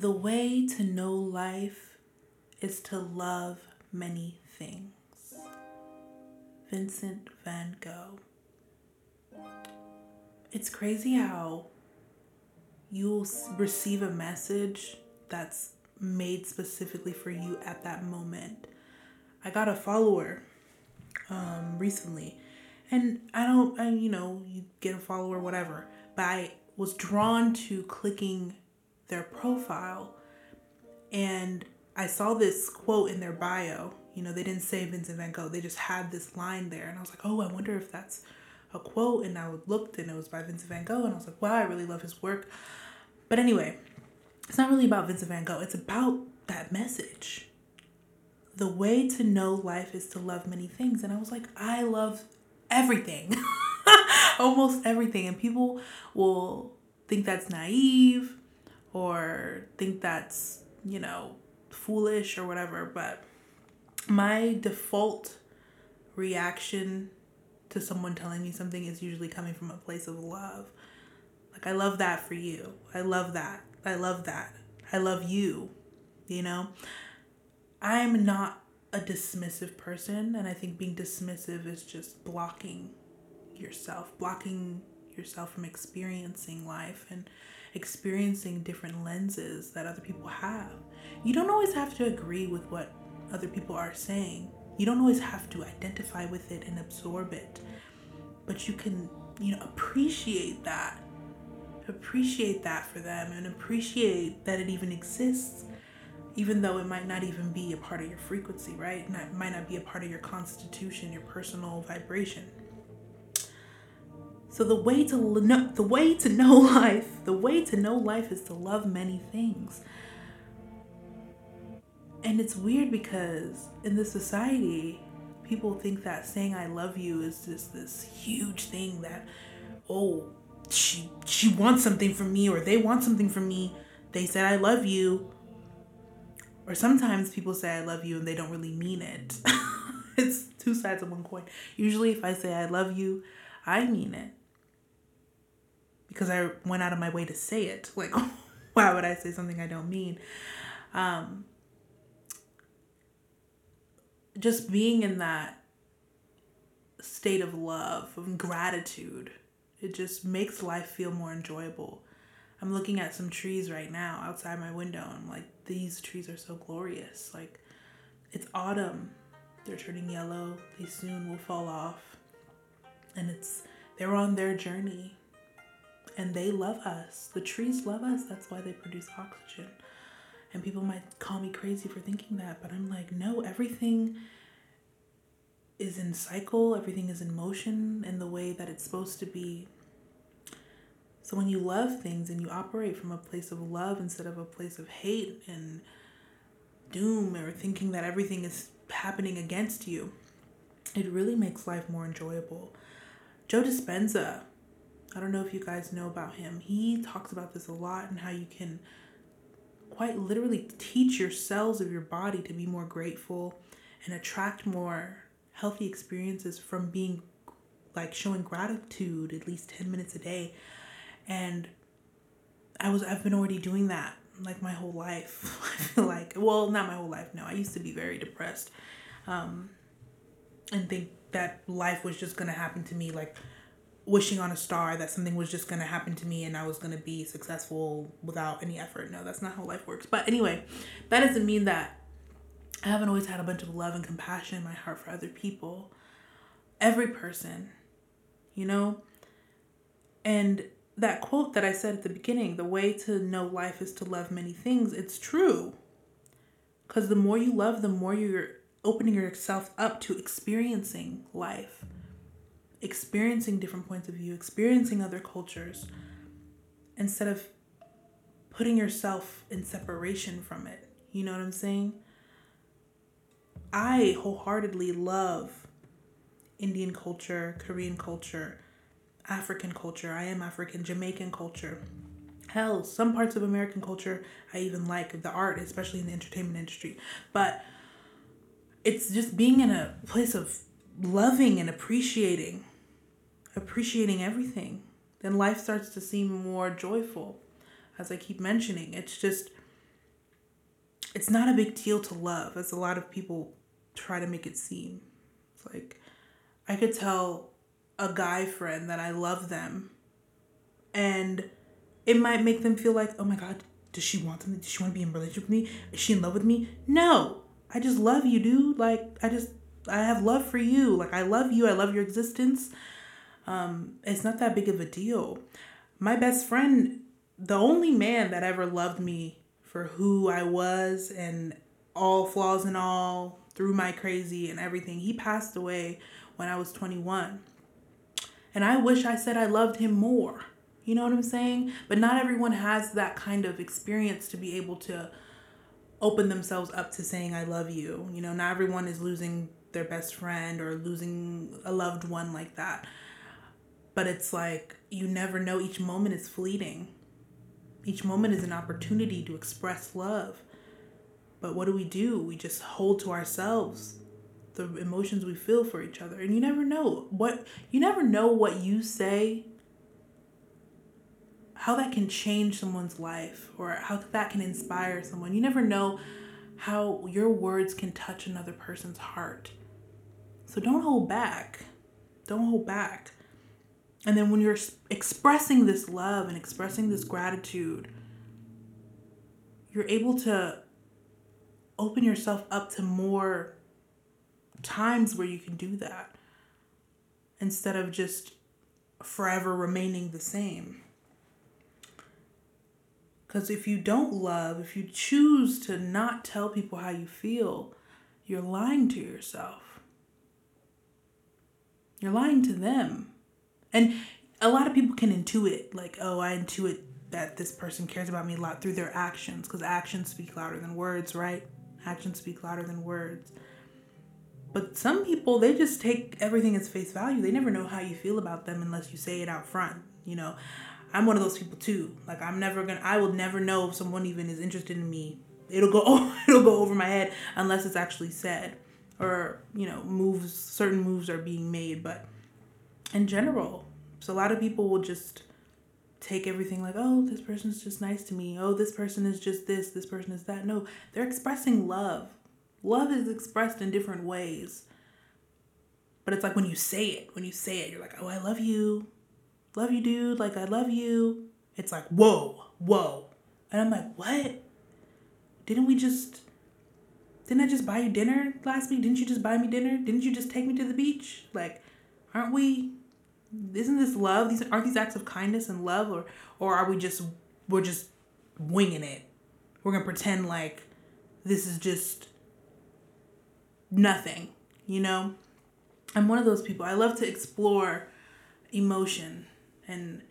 The way to know life is to love many things. Vincent van Gogh. It's crazy how you'll receive a message that's made specifically for you at that moment. I got a follower um, recently, and I don't, I, you know, you get a follower, whatever, but I was drawn to clicking their profile and I saw this quote in their bio. You know, they didn't say Vincent van Gogh, they just had this line there. And I was like, oh, I wonder if that's a quote. And I looked and it was by Vincent van Gogh. And I was like, wow, I really love his work. But anyway, it's not really about Vincent van Gogh, it's about that message. The way to know life is to love many things. And I was like, I love everything, almost everything. And people will think that's naive or think that's, you know, foolish or whatever, but my default reaction to someone telling me something is usually coming from a place of love. Like, I love that for you. I love that. I love that. I love you. You know? I'm not a dismissive person, and I think being dismissive is just blocking yourself, blocking yourself from experiencing life and experiencing different lenses that other people have. You don't always have to agree with what other people are saying. You don't always have to identify with it and absorb it. But you can, you know, appreciate that. Appreciate that for them and appreciate that it even exists even though it might not even be a part of your frequency, right? It might not be a part of your constitution, your personal vibration. So the way to know, the way to know life, the way to know life is to love many things. And it's weird because in this society, people think that saying I love you is just this huge thing that oh, she she wants something from me or they want something from me. They said I love you. Or sometimes people say I love you and they don't really mean it. it's two sides of one coin. Usually if I say I love you, I mean it because I went out of my way to say it. Like, why would I say something I don't mean? Um, just being in that state of love, of gratitude, it just makes life feel more enjoyable. I'm looking at some trees right now outside my window. And I'm like, these trees are so glorious. Like, it's autumn. They're turning yellow. They soon will fall off. And it's, they're on their journey and they love us. The trees love us. That's why they produce oxygen. And people might call me crazy for thinking that, but I'm like, no, everything is in cycle, everything is in motion in the way that it's supposed to be. So when you love things and you operate from a place of love instead of a place of hate and doom or thinking that everything is happening against you, it really makes life more enjoyable. Joe Dispenza I don't know if you guys know about him. He talks about this a lot and how you can quite literally teach your cells of your body to be more grateful and attract more healthy experiences from being like showing gratitude at least 10 minutes a day. And I was I've been already doing that like my whole life. I feel like well, not my whole life. No, I used to be very depressed. Um and think that life was just going to happen to me like wishing on a star that something was just going to happen to me and I was going to be successful without any effort. No, that's not how life works. But anyway, that doesn't mean that I haven't always had a bunch of love and compassion in my heart for other people. Every person, you know? And that quote that I said at the beginning, the way to know life is to love many things, it's true. Because the more you love, the more you're opening yourself up to experiencing life experiencing different points of view, experiencing other cultures, instead of putting yourself in separation from it. You know what I'm saying? I wholeheartedly love Indian culture, Korean culture, African culture. I am African, Jamaican culture. Hell, some parts of American culture I even like, the art, especially in the entertainment industry. But it's just being in a place of loving and appreciating appreciating everything, then life starts to seem more joyful. As I keep mentioning, it's just it's not a big deal to love, as a lot of people try to make it seem. It's like I could tell a guy friend that I love them, and it might make them feel like, oh my god, does she want something? Does she want to be in relationship with me? Is she in love with me? No, I just love you, dude. Like I just I have love for you. Like I love you. I love your existence. Um, it's not that big of a deal. My best friend, the only man that ever loved me for who I was and all flaws and all, through my crazy and everything. He passed away when I was 21. And I wish I said I loved him more. You know what I'm saying? But not everyone has that kind of experience to be able to open themselves up to saying I love you. You know, not everyone is losing their best friend or losing a loved one like that. But it's like you never know each moment is fleeting. Each moment is an opportunity to express love. But what do we do? We just hold to ourselves the emotions we feel for each other. And you never know what you never know what you say how that can change someone's life or how that can inspire someone. You never know how your words can touch another person's heart. So don't hold back. Don't hold back. And then when you're expressing this love and expressing this gratitude, you're able to open yourself up to more times where you can do that instead of just forever remaining the same. Because if you don't love, if you choose to not tell people how you feel, you're lying to yourself. You're lying to them. And a lot of people can intuit, like, oh, I intuit that this person cares about me a lot through their actions, because actions speak louder than words, right? Actions speak louder than words. But some people, they just take everything as face value. They never know how you feel about them unless you say it out front. You know, I'm one of those people too. Like I'm never gonna, I will never know if someone even is interested in me. It'll go, it'll go over my head unless it's actually said, or you know, moves. Certain moves are being made, but in general, so a lot of people will just take everything like, oh, this person's just nice to me. Oh, this person is just this. This person is that. No, they're expressing love. Love is expressed in different ways. But it's like when you say it, when you say it, you're like, oh, I love you. Love you, dude. Like, I love you. It's like, whoa, whoa. And I'm like, what? Didn't we just. Didn't I just buy you dinner last week? Didn't you just buy me dinner? Didn't you just take me to the beach? Like, aren't we isn't this love? These aren't these acts of kindness and love or or are we just we're just winging it? We're gonna pretend like this is just nothing, you know? I'm one of those people. I love to explore emotion and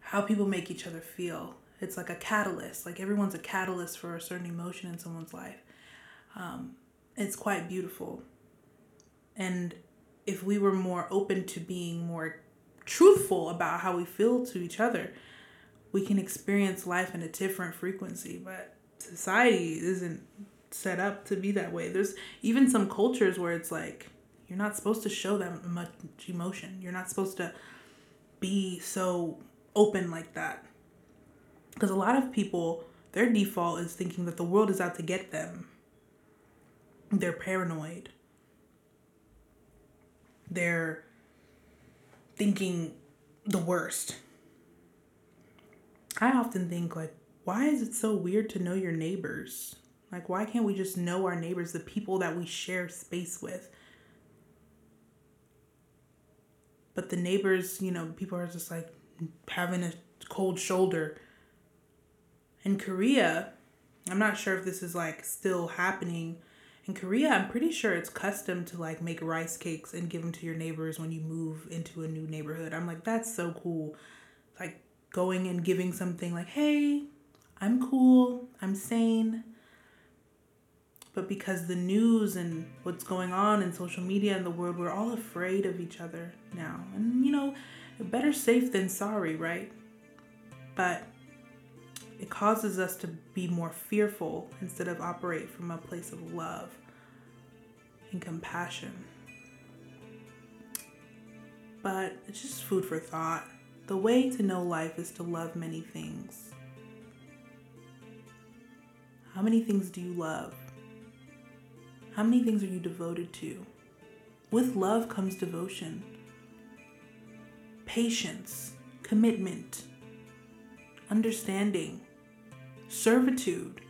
how people make each other feel. It's like a catalyst. Like everyone's a catalyst for a certain emotion in someone's life. Um, it's quite beautiful. And if we were more open to being more truthful about how we feel to each other, we can experience life in a different frequency. But society isn't set up to be that way. There's even some cultures where it's like you're not supposed to show that much emotion. You're not supposed to be so open like that. Because a lot of people, their default is thinking that the world is out to get them. They're paranoid. They're thinking the worst. I often think, like, why is it so weird to know your neighbors? Like, why can't we just know our neighbors, the people that we share space with? But the neighbors, you know, people are just like having a cold shoulder. In Korea, I'm not sure if this is like still happening. In Korea, I'm pretty sure it's custom to like make rice cakes and give them to your neighbors when you move into a new neighborhood. I'm like, that's so cool. Like going and giving something like, hey, I'm cool, I'm sane but because the news and what's going on in social media and the world, we're all afraid of each other now. And you know, better safe than sorry, right? But it causes us to be more fearful instead of operate from a place of love and compassion. But it's just food for thought. The way to know life is to love many things. How many things do you love? How many things are you devoted to? With love comes devotion, patience, commitment, understanding, servitude.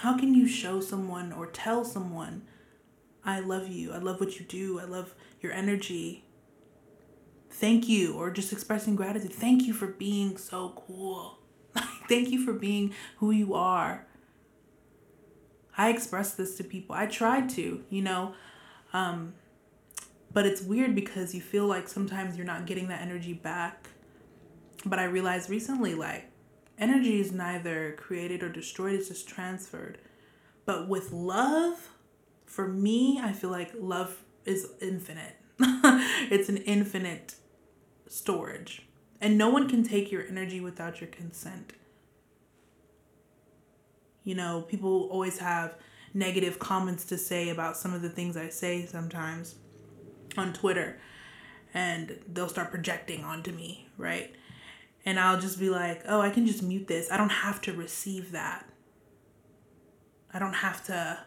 How can you show someone or tell someone, I love you, I love what you do, I love your energy? Thank you, or just expressing gratitude. Thank you for being so cool. Thank you for being who you are. I express this to people. I try to, you know. Um, but it's weird because you feel like sometimes you're not getting that energy back. But I realized recently, like, energy is neither created or destroyed, it's just transferred. But with love, for me, I feel like love is infinite. it's an infinite storage. And no one can take your energy without your consent you know, people always have negative comments to say about some of the things I say sometimes on Twitter. And they'll start projecting onto me, right? And I'll just be like, oh, I can just mute this. I don't have to receive that. I don't have to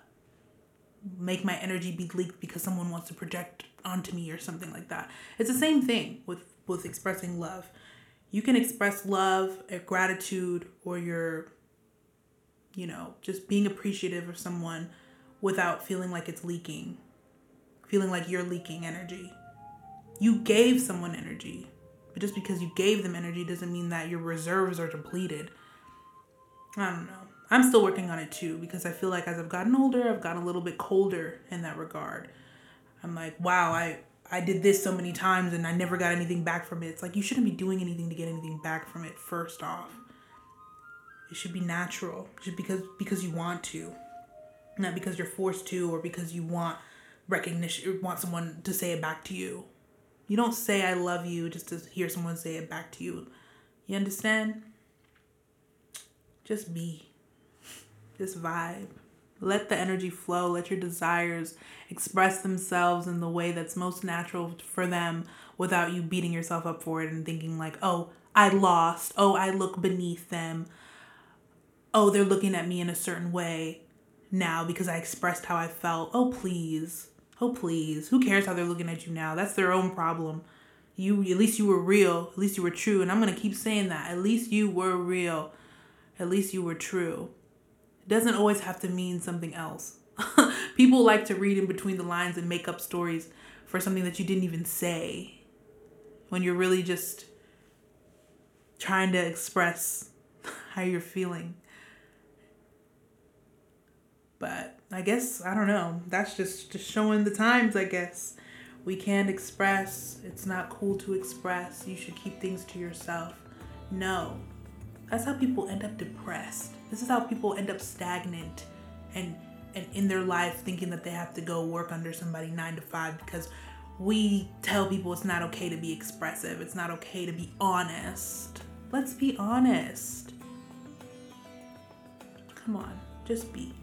make my energy be leaked because someone wants to project onto me or something like that. It's the same thing with with expressing love. You can express love, uh, gratitude, or your you know, just being appreciative of someone without feeling like it's leaking, feeling like you're leaking energy. You gave someone energy, but just because you gave them energy doesn't mean that your reserves are depleted. I don't know. I'm still working on it too because I feel like as I've gotten older, I've gotten a little bit colder in that regard. I'm like, wow, I I did this so many times and I never got anything back from it. It's like you shouldn't be doing anything to get anything back from it first off. It should be natural, just because because you want to, not because you're forced to or because you want recognition want someone to say it back to you. You don't say I love you just to hear someone say it back to you. You understand? Just be. Just vibe. Let the energy flow. Let your desires express themselves in the way that's most natural for them without you beating yourself up for it and thinking, like, oh, I lost. Oh, I look beneath them oh, they're looking at me in a certain way now because I expressed how I felt. Oh, please. Oh, please. Who cares how they're looking at you now? That's their own problem. You at least you were real. At least you were true. And I'm going to keep saying that. At least you were real. At least you were true. It doesn't always have to mean something else. People like to read in between the lines and make up stories for something that you didn't even say when you're really just trying to express how you're feeling. But I guess I don't know. That's just just showing the times, I guess. We can't express. It's not cool to express. You should keep things to yourself. No. That's how people end up depressed. This is how people end up stagnant and and in their life thinking that they have to go work under somebody 9 to 5 because we tell people it's not okay to be expressive. It's not okay to be honest. Let's be honest. Come on, just be.